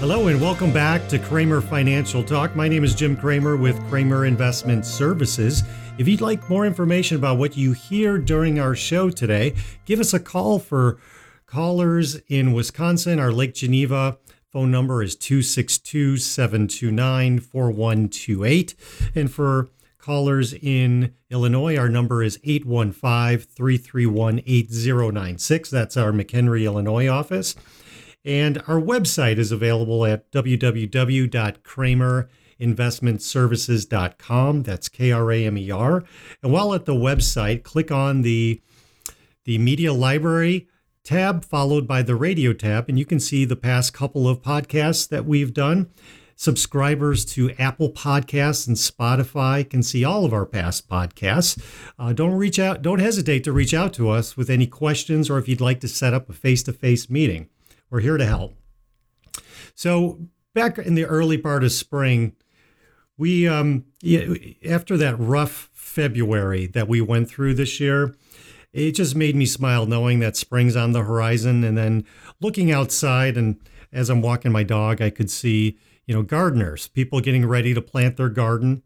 Hello and welcome back to Kramer Financial Talk. My name is Jim Kramer with Kramer Investment Services. If you'd like more information about what you hear during our show today, give us a call for callers in Wisconsin. Our Lake Geneva phone number is 262 729 4128. And for callers in Illinois, our number is 815 331 8096. That's our McHenry, Illinois office. And our website is available at www.kramerinvestmentservices.com. That's K R A M E R. And while at the website, click on the, the media library tab followed by the radio tab, and you can see the past couple of podcasts that we've done. Subscribers to Apple Podcasts and Spotify can see all of our past podcasts. Uh, don't reach out, don't hesitate to reach out to us with any questions or if you'd like to set up a face to face meeting. We're here to help. So back in the early part of spring, we um, after that rough February that we went through this year, it just made me smile knowing that spring's on the horizon. And then looking outside, and as I'm walking my dog, I could see you know gardeners, people getting ready to plant their garden,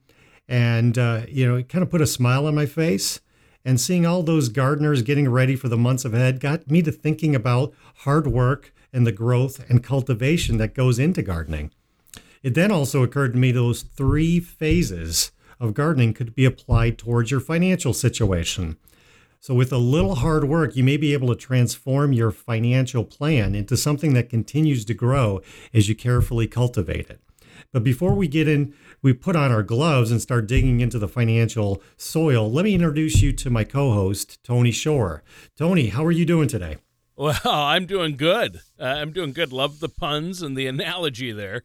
and uh, you know it kind of put a smile on my face. And seeing all those gardeners getting ready for the months ahead got me to thinking about hard work and the growth and cultivation that goes into gardening. It then also occurred to me those three phases of gardening could be applied towards your financial situation. So, with a little hard work, you may be able to transform your financial plan into something that continues to grow as you carefully cultivate it. But before we get in, we put on our gloves and start digging into the financial soil, let me introduce you to my co host, Tony Shore. Tony, how are you doing today? Well, I'm doing good. Uh, I'm doing good. Love the puns and the analogy there.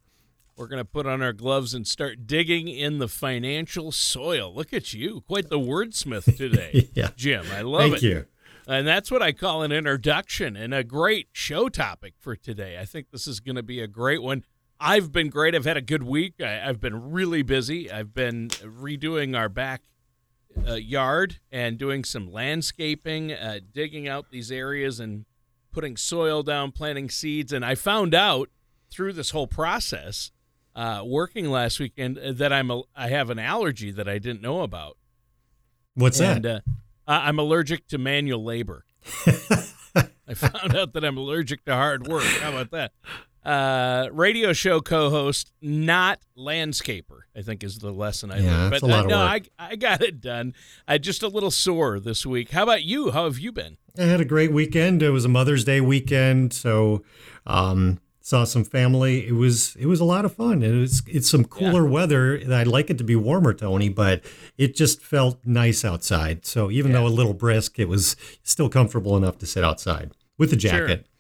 We're going to put on our gloves and start digging in the financial soil. Look at you, quite the wordsmith today, yeah. Jim. I love Thank it. Thank you. And that's what I call an introduction and a great show topic for today. I think this is going to be a great one. I've been great. I've had a good week. I, have been really busy. I've been redoing our back uh, yard and doing some landscaping, uh, digging out these areas and putting soil down, planting seeds. And I found out through this whole process, uh, working last weekend, uh, that I'm a, I have an allergy that I didn't know about. What's and, that? Uh, I'm allergic to manual labor. I found out that I'm allergic to hard work. How about that? Uh, radio show co-host, not landscaper. I think is the lesson I yeah, learned. But a lot uh, no, I, I got it done. I just a little sore this week. How about you? How have you been? I had a great weekend. It was a Mother's Day weekend, so um, saw some family. It was it was a lot of fun. It was it's some cooler yeah. weather. I'd like it to be warmer, Tony, but it just felt nice outside. So even yeah. though a little brisk, it was still comfortable enough to sit outside with a jacket. Sure.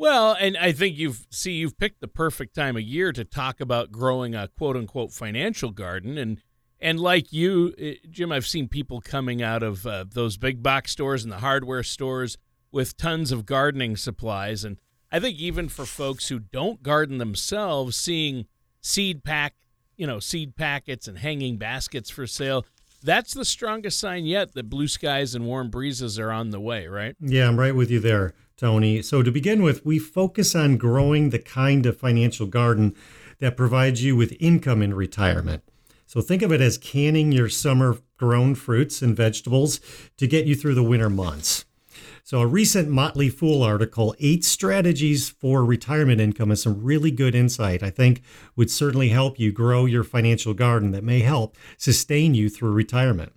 Well, and I think you've see you've picked the perfect time of year to talk about growing a quote unquote financial garden and and like you, eh, Jim, I've seen people coming out of uh, those big box stores and the hardware stores with tons of gardening supplies. And I think even for folks who don't garden themselves, seeing seed pack, you know, seed packets and hanging baskets for sale, that's the strongest sign yet that blue skies and warm breezes are on the way, right? Yeah, I'm right with you there. Tony. So, to begin with, we focus on growing the kind of financial garden that provides you with income in retirement. So, think of it as canning your summer grown fruits and vegetables to get you through the winter months. So, a recent Motley Fool article, Eight Strategies for Retirement Income, has some really good insight I think would certainly help you grow your financial garden that may help sustain you through retirement.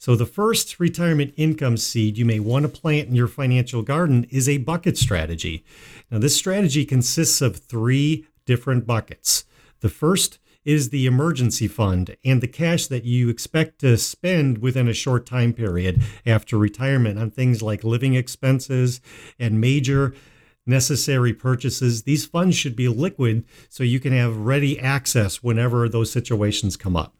So, the first retirement income seed you may want to plant in your financial garden is a bucket strategy. Now, this strategy consists of three different buckets. The first is the emergency fund and the cash that you expect to spend within a short time period after retirement on things like living expenses and major necessary purchases. These funds should be liquid so you can have ready access whenever those situations come up.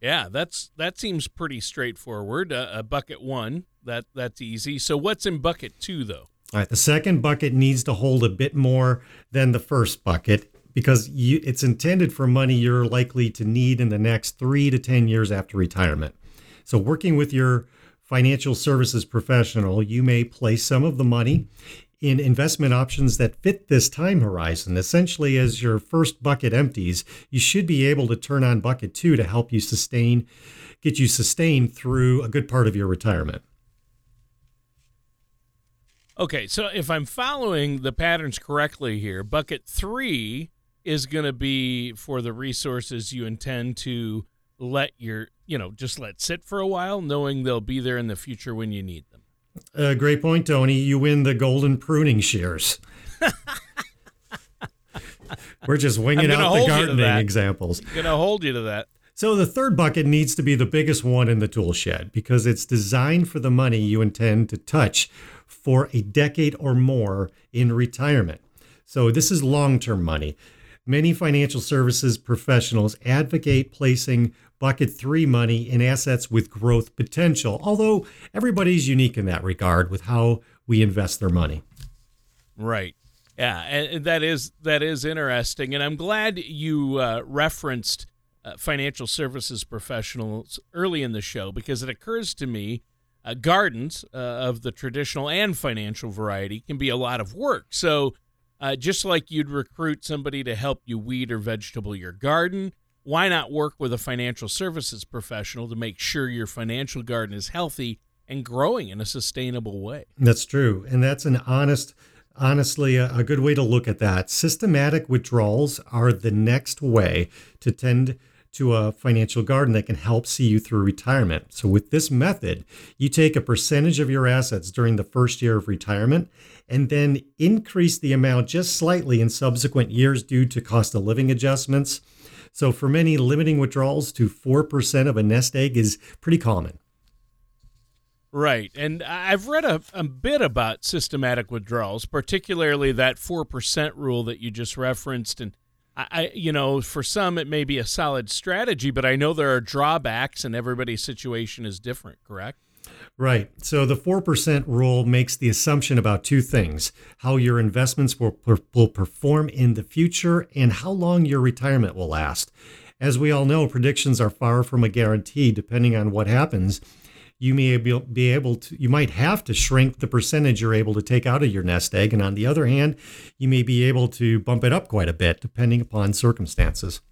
Yeah, that's that seems pretty straightforward. Uh, a bucket one, that that's easy. So what's in bucket two, though? All right, the second bucket needs to hold a bit more than the first bucket because you, it's intended for money you're likely to need in the next three to ten years after retirement. So, working with your financial services professional, you may place some of the money in investment options that fit this time horizon. Essentially, as your first bucket empties, you should be able to turn on bucket two to help you sustain, get you sustained through a good part of your retirement. Okay, so if I'm following the patterns correctly here, bucket three is going to be for the resources you intend to let your, you know, just let sit for a while, knowing they'll be there in the future when you need them. Uh, great point, Tony. You win the golden pruning shears. We're just winging out the gardening examples. I'm going to hold you to that. So the third bucket needs to be the biggest one in the tool shed because it's designed for the money you intend to touch for a decade or more in retirement. So this is long-term money. Many financial services professionals advocate placing bucket three money in assets with growth potential, although everybody's unique in that regard with how we invest their money. Right. Yeah, and that is that is interesting, and I'm glad you uh, referenced uh, financial services professionals early in the show because it occurs to me uh, gardens uh, of the traditional and financial variety can be a lot of work. So, uh, just like you'd recruit somebody to help you weed or vegetable your garden, why not work with a financial services professional to make sure your financial garden is healthy and growing in a sustainable way? That's true. And that's an honest, honestly, a, good way to look at that. Systematic withdrawals are the next way to tend to a financial garden that can help see you through retirement. So, with this method, you take a percentage of your assets during the first year of retirement and then increase the amount just slightly in subsequent years due to cost of living adjustments so for many, limiting withdrawals to 4% of a nest egg is pretty common. Right. And I've read a, a bit about systematic withdrawals, particularly that 4% rule that you just referenced. And I, I, you know, for some it may be a solid strategy, but I know there are drawbacks and everybody's situation is different, correct? Right. So the 4% rule makes the assumption about two things how your investments will, will perform in the future and how long your retirement will last. As we all know, predictions are far from a guarantee depending on what happens. You may be able to, you might have to shrink the percentage you're able to take out of your nest egg. And on the other hand, you may be able to bump it up quite a bit depending upon circumstances.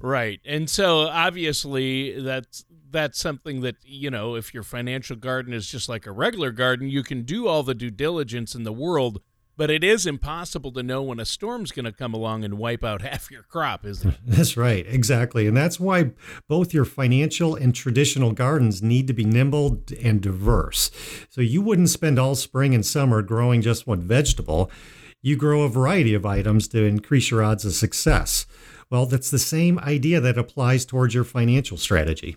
Right. And so obviously that's that's something that, you know, if your financial garden is just like a regular garden, you can do all the due diligence in the world, but it is impossible to know when a storm's going to come along and wipe out half your crop, isn't it? That's right. Exactly. And that's why both your financial and traditional gardens need to be nimble and diverse. So you wouldn't spend all spring and summer growing just one vegetable. You grow a variety of items to increase your odds of success. Well, that's the same idea that applies towards your financial strategy.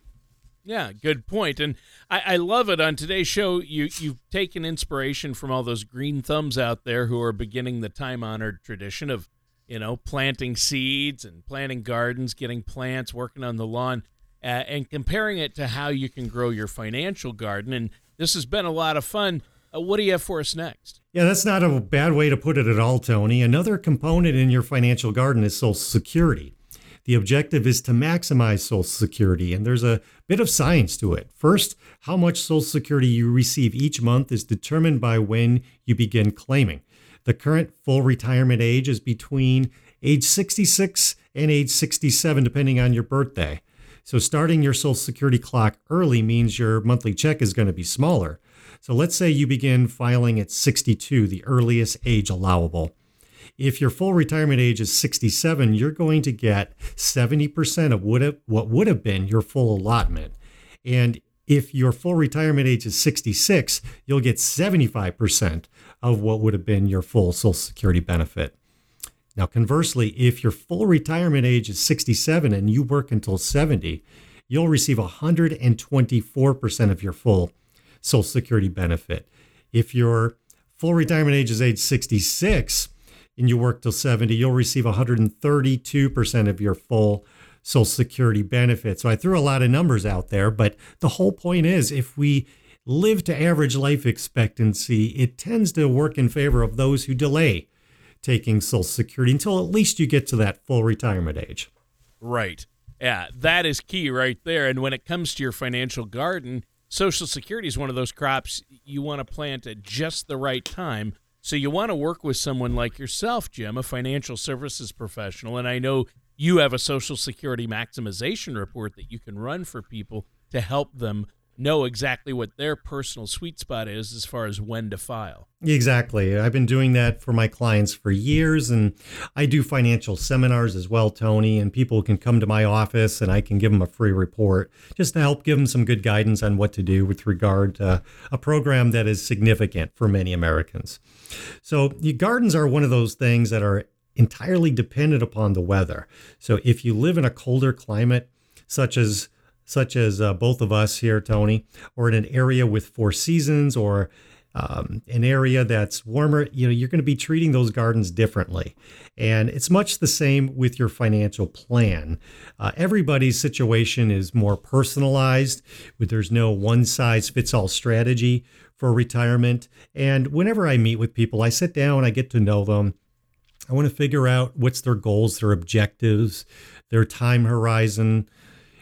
Yeah, good point. And I, I, love it on today's show. You you've taken inspiration from all those green thumbs out there who are beginning the time honored tradition of, you know, planting seeds and planting gardens, getting plants, working on the lawn, uh, and comparing it to how you can grow your financial garden. And this has been a lot of fun. Uh, what do you have for us next? Yeah, that's not a bad way to put it at all, Tony. Another component in your financial garden is Social Security. The objective is to maximize Social Security, and there's a bit of science to it. First, how much Social Security you receive each month is determined by when you begin claiming. The current full retirement age is between age 66 and age 67, depending on your birthday. So, starting your Social Security clock early means your monthly check is going to be smaller. So let's say you begin filing at 62, the earliest age allowable. If your full retirement age is 67, you're going to get 70% of what would have been your full allotment. And if your full retirement age is 66, you'll get 75% of what would have been your full Social Security benefit. Now, conversely, if your full retirement age is 67 and you work until 70, you'll receive 124% of your full Social Security benefit. If your full retirement age is age 66 and you work till 70, you'll receive 132% of your full Social Security benefit. So I threw a lot of numbers out there, but the whole point is if we live to average life expectancy, it tends to work in favor of those who delay taking Social Security until at least you get to that full retirement age. Right. Yeah, that is key right there. And when it comes to your financial garden, Social Security is one of those crops you want to plant at just the right time. So you want to work with someone like yourself, Jim, a financial services professional. And I know you have a Social Security maximization report that you can run for people to help them know exactly what their personal sweet spot is as far as when to file. Exactly. I've been doing that for my clients for years, and I do financial seminars as well, Tony. And people can come to my office and I can give them a free report just to help give them some good guidance on what to do with regard to a program that is significant for many Americans. So, gardens are one of those things that are entirely dependent upon the weather. So, if you live in a colder climate, such as such as uh, both of us here, Tony, or in an area with four seasons or um, an area that's warmer, you know, you're going to be treating those gardens differently. And it's much the same with your financial plan. Uh, everybody's situation is more personalized, there's no one size fits all strategy for retirement. And whenever I meet with people, I sit down, I get to know them. I want to figure out what's their goals, their objectives, their time horizon,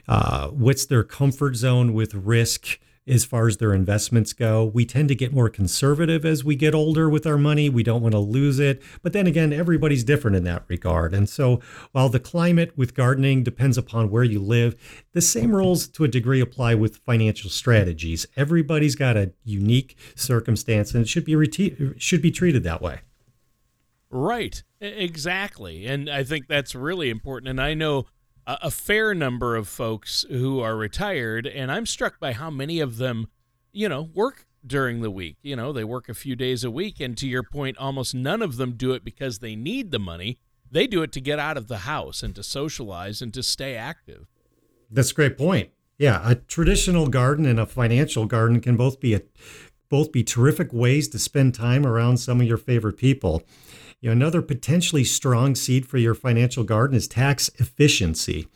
uh, what's their comfort zone with risk as far as their investments go. We tend to get more conservative as we get older with our money. We don't want to lose it. But then again, everybody's different in that regard. And so while the climate with gardening depends upon where you live, the same rules to a degree apply with financial strategies. Everybody's got a unique circumstance and it should be reti- should be treated that way. Right. Exactly. And I think that's really important. And I know a, a fair number of folks who are retired, and I'm struck by how many of them, you know, work during the week. You know, they work a few days a week, and to your point, almost none of them do it because they need the money. They do it to get out of the house and to socialize and to stay active. That's a great point. Yeah, a traditional garden and a financial garden can both be a both be terrific ways to spend time around some of your favorite people. You know, another potentially strong seed for your financial garden is tax efficiency.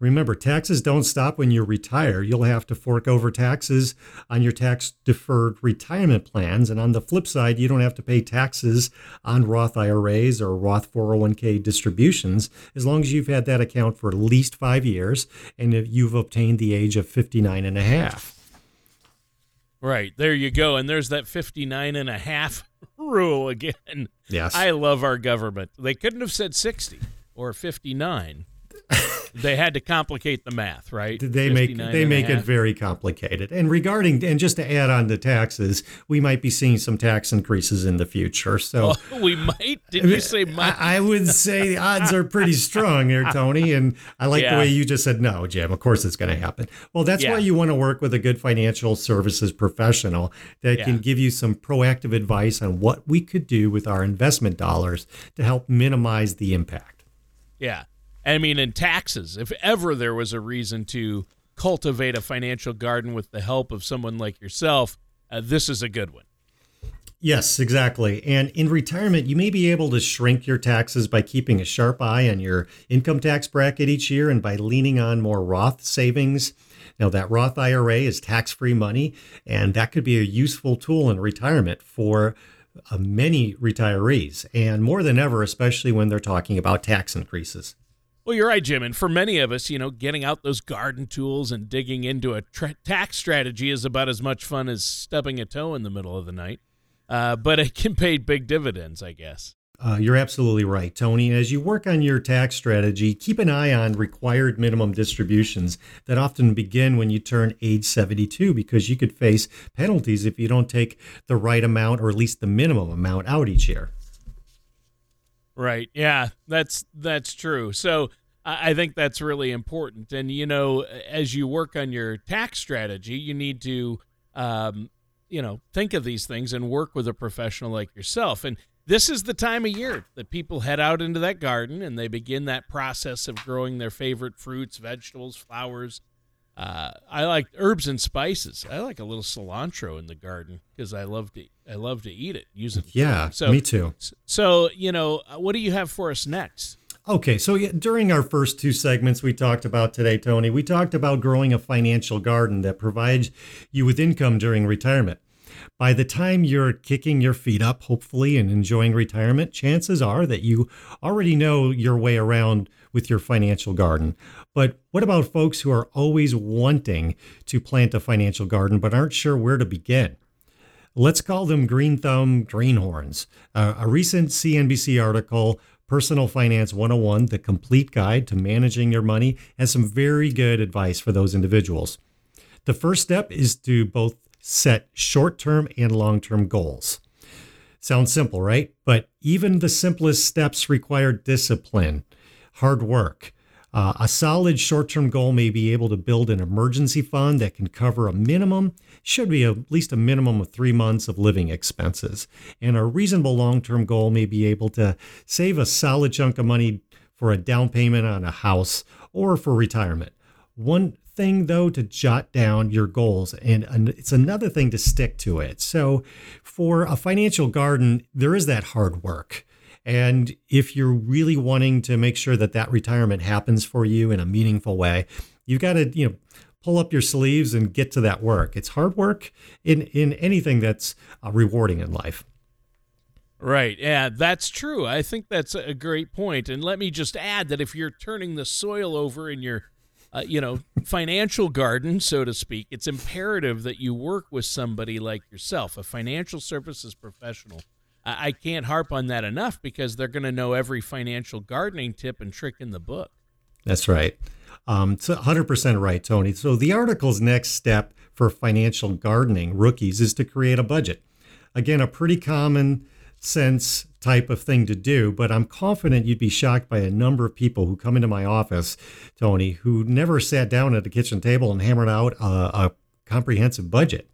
Remember, taxes don't stop when you retire. You'll have to fork over taxes on your tax deferred retirement plans. And on the flip side, you don't have to pay taxes on Roth IRAs or Roth 401k distributions as long as you've had that account for at least five years and you've obtained the age of 59 and a half. Right. There you go. And there's that 59 and a half rule again. Yes. I love our government. They couldn't have said 60 or 59 they had to complicate the math, right? They make they make it very complicated. And regarding and just to add on to taxes, we might be seeing some tax increases in the future. So oh, we might. Did you say might? I, I, would say the odds are pretty strong here, Tony. And I like yeah. the way you just said no, Jim. Of course it's going to happen. Well, that's yeah. why you want to work with a good financial services professional that yeah. can give you some proactive advice on what we could do with our investment dollars to help minimize the impact. Yeah. I mean, in taxes, if ever there was a reason to cultivate a financial garden with the help of someone like yourself, uh, this is a good one. Yes, exactly. And in retirement, you may be able to shrink your taxes by keeping a sharp eye on your income tax bracket each year and by leaning on more Roth savings. Now, that Roth IRA is tax free money, and that could be a useful tool in retirement for uh, many retirees, and more than ever, especially when they're talking about tax increases. Well, you're right, Jim. And for many of us, you know, getting out those garden tools and digging into a tra- tax strategy is about as much fun as stubbing a toe in the middle of the night. Uh, but it can pay big dividends, I guess. Uh, you're absolutely right, Tony. As you work on your tax strategy, keep an eye on required minimum distributions that often begin when you turn age 72 because you could face penalties if you don't take the right amount or at least the minimum amount out each year. Right. Yeah, that's that's true. So I think that's really important. And, you know, as you work on your tax strategy, you need to, um, you know, think of these things and work with a professional like yourself. And this is the time of year that people head out into that garden and they begin that process of growing their favorite fruits, vegetables, flowers. Uh, I like herbs and spices. I like a little cilantro in the garden because I love to I love to eat it. Use it. Yeah, so, me too. So you know, what do you have for us next? Okay, so yeah, during our first two segments we talked about today, Tony, we talked about growing a financial garden that provides you with income during retirement. By the time you're kicking your feet up, hopefully, and enjoying retirement, chances are that you already know your way around with your financial garden. But what about folks who are always wanting to plant a financial garden but aren't sure where to begin? Let's call them green thumb greenhorns. Uh, a recent CNBC article Personal Finance 101, the complete guide to managing your money, has some very good advice for those individuals. The first step is to both set short term and long term goals. Sounds simple, right? But even the simplest steps require discipline, hard work, uh, a solid short term goal may be able to build an emergency fund that can cover a minimum, should be at least a minimum of three months of living expenses. And a reasonable long term goal may be able to save a solid chunk of money for a down payment on a house or for retirement. One thing though to jot down your goals and it's another thing to stick to it so for a financial garden there is that hard work and if you're really wanting to make sure that that retirement happens for you in a meaningful way, you've got to, you know, pull up your sleeves and get to that work. It's hard work in in anything that's uh, rewarding in life. Right. Yeah, that's true. I think that's a great point. And let me just add that if you're turning the soil over in your uh, you know, financial garden, so to speak, it's imperative that you work with somebody like yourself, a financial services professional I can't harp on that enough because they're going to know every financial gardening tip and trick in the book. That's right. Um, it's 100% right, Tony. So, the article's next step for financial gardening rookies is to create a budget. Again, a pretty common sense type of thing to do, but I'm confident you'd be shocked by a number of people who come into my office, Tony, who never sat down at a kitchen table and hammered out a, a comprehensive budget.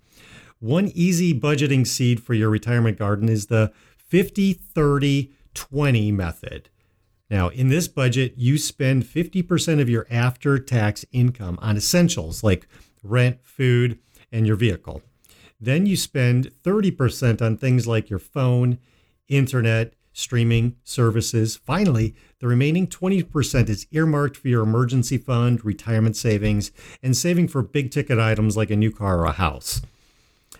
One easy budgeting seed for your retirement garden is the 50 30 20 method. Now, in this budget, you spend 50% of your after tax income on essentials like rent, food, and your vehicle. Then you spend 30% on things like your phone, internet, streaming services. Finally, the remaining 20% is earmarked for your emergency fund, retirement savings, and saving for big ticket items like a new car or a house.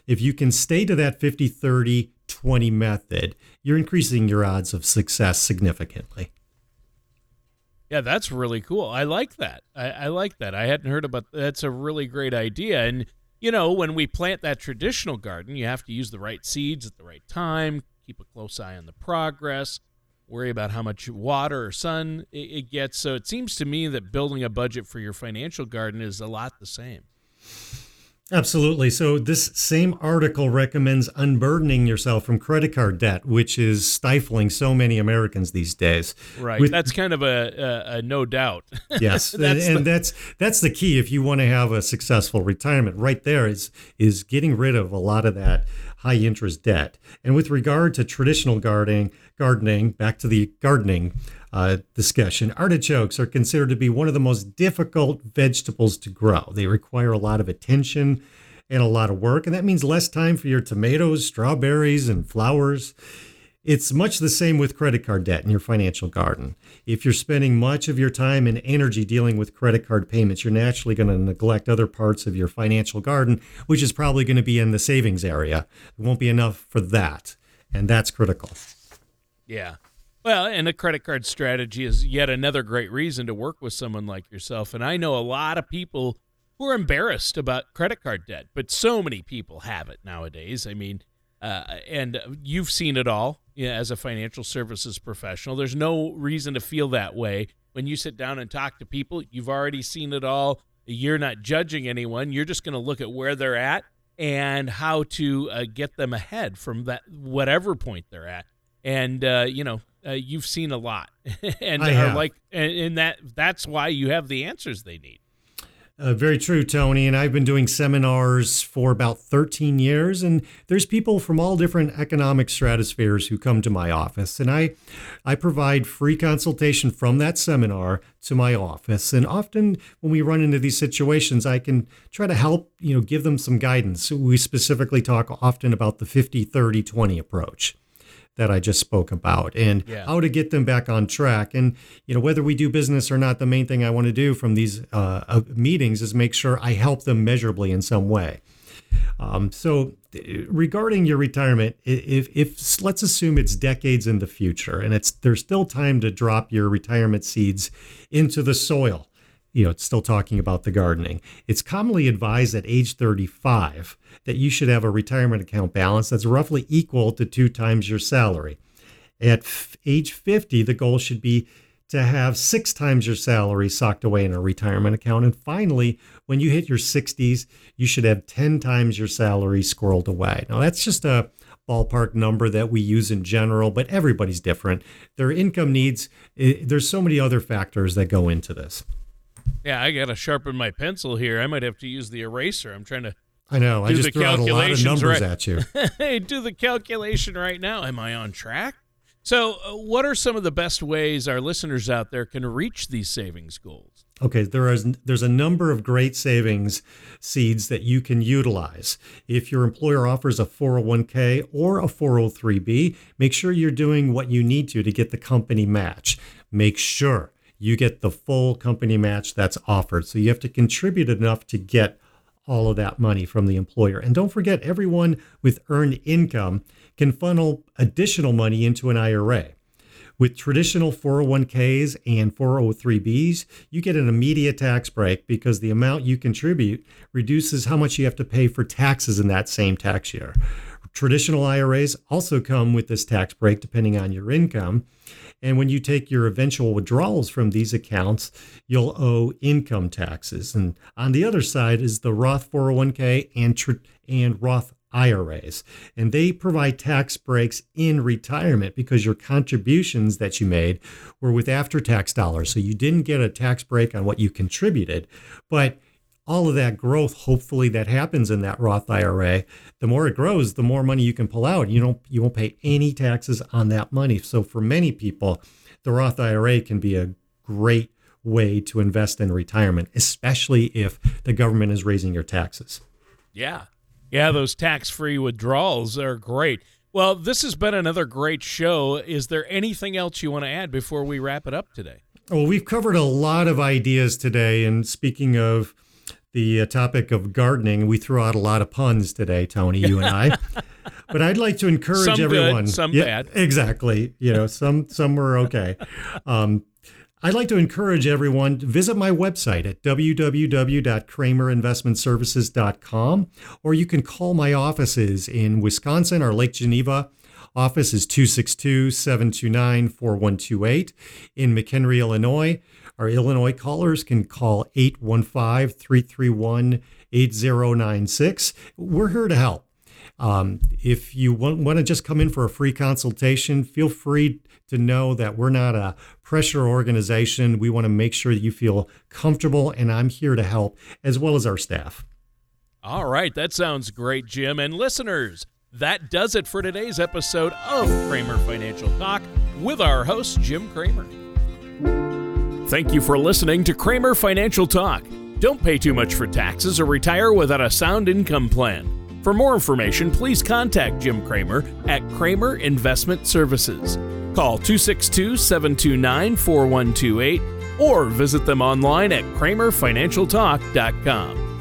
If you can stay to that 50 30 20 method, you're increasing your odds of success significantly. Yeah, that's really cool. I like that. I, I, like that. I hadn't heard about that's a really great idea. And you know, when we plant that traditional garden, you have to use the right seeds at the right time, keep a close eye on the progress, worry about how much water or sun it, gets. So it seems to me that building a budget for your financial garden is a lot the same. Absolutely. So, this same article recommends unburdening yourself from credit card debt, which is stifling so many Americans these days. Right. With, that's kind of a, a, a no doubt. Yes, that's and, the, that's that's the key if you want to have a successful retirement. Right there is is getting rid of a lot of that high interest debt. And with regard to traditional gardening, gardening, back to the gardening uh, discussion, artichokes are considered to be one of the most difficult vegetables to grow. They require a lot of attention and a lot of work, and that means less time for your tomatoes, strawberries, and flowers. It's much the same with credit card debt in your financial garden. If you're spending much of your time and energy dealing with credit card payments, you're naturally going to neglect other parts of your financial garden, which is probably going to be in the savings area. It won't be enough for that, and that's critical. Yeah. Well, and a credit card strategy is yet another great reason to work with someone like yourself. And I know a lot of people who are embarrassed about credit card debt, but so many people have it nowadays. I mean, uh, and you've seen it all you know, as a financial services professional. There's no reason to feel that way. When you sit down and talk to people, you've already seen it all. You're not judging anyone. You're just going to look at where they're at and how to uh, get them ahead from that whatever point they're at. And uh, you know uh, you've seen a lot, and I are have. like, and, and that that's why you have the answers they need. Uh, very true, Tony. And I've been doing seminars for about 13 years, and there's people from all different economic stratospheres who come to my office, and I, I provide free consultation from that seminar to my office. And often, when we run into these situations, I can try to help, you know, give them some guidance. We specifically talk often about the 50, 30, 20 approach that I just spoke about and Yeah. how to get them back on track. And, you know, whether we do business or not, the main thing I want to do from these uh, meetings is make sure I help them measurably in some way. Um, so, uh, regarding your retirement, if, if let's assume it's decades in the future and it's there's still time to drop your retirement seeds into the soil. You know, it's still talking about the gardening. It's commonly advised at age 35 that you should have a retirement account balance that's roughly equal to two times your salary. At f- age 50, the goal should be to have six times your salary socked away in a retirement account. And finally, when you hit your 60s, you should have 10 times your salary squirreled away. Now, that's just a ballpark number that we use in general, but everybody's different. Their income needs, eh, there's so many other factors that go into this. Yeah, I got to sharpen my pencil here. I might have to use the eraser. I'm trying to I know, I just threw out a lot of numbers right. at you. hey, do the calculation right now. Am I on track? So, uh, what are some of the best ways our listeners out there can reach these savings goals? Okay, there is there's a number of great savings seeds that you can utilize. If your employer offers a 401k or a 403b, make sure you're doing what you need to to get the company match. Make sure you get the full company match that's offered. So you have to contribute enough to get all of that money from the employer. And don't forget everyone with earned income can funnel additional money into an IRA. With traditional 401ks and 403bs, you get an immediate tax break because the amount you contribute reduces how much you have to pay for taxes in that same tax year. Traditional IRAs also come with this tax break depending on your income. And when you take your eventual withdrawals from these accounts, you'll owe income taxes. And on the other side is the Roth 401k and, tr- and Roth IRAs. And they provide tax breaks in retirement because your contributions that you made were with after tax dollars. So you didn't get a tax break on what you contributed. But all of that growth, hopefully, that happens in that Roth IRA, the more it grows, the more money you can pull out. You don't you won't pay any taxes on that money. So for many people, the Roth IRA can be a great way to invest in retirement, especially if the government is raising your taxes. Yeah. Yeah, those tax free withdrawals are great. Well, this has been another great show. Is there anything else you want to add before we wrap it up today? Well, we've covered a lot of ideas today. And speaking of the uh, topic of gardening, we threw out a lot of puns today, Tony, you and I. but I'd like to encourage Some good, everyone. some Yeah, bad. Exactly. You know, some some were okay. Um, I'd like to encourage everyone to visit my website at www.kramerinvestmentservices.com, or you can call my offices in Wisconsin or Lake Geneva. Office is 262 729 4128. In McHenry, Illinois, our Illinois callers can call 815 331 8096. We're here to help. Um, if you want, want to just come in for a free consultation, feel free to know that we're not a pressure organization. We want to make sure that you feel comfortable, and I'm here to help as well as our staff. All right, that sounds great, Jim. And listeners, that does it for today's episode of Kramer Financial Talk with our host, Jim Kramer. Thank you for listening to Kramer Financial Talk. Don't pay too much for taxes or retire without a sound income plan. For more information, please contact Jim Kramer at Kramer Investment Services. Call 262 729 4128 or visit them online at kramerfinancialtalk.com.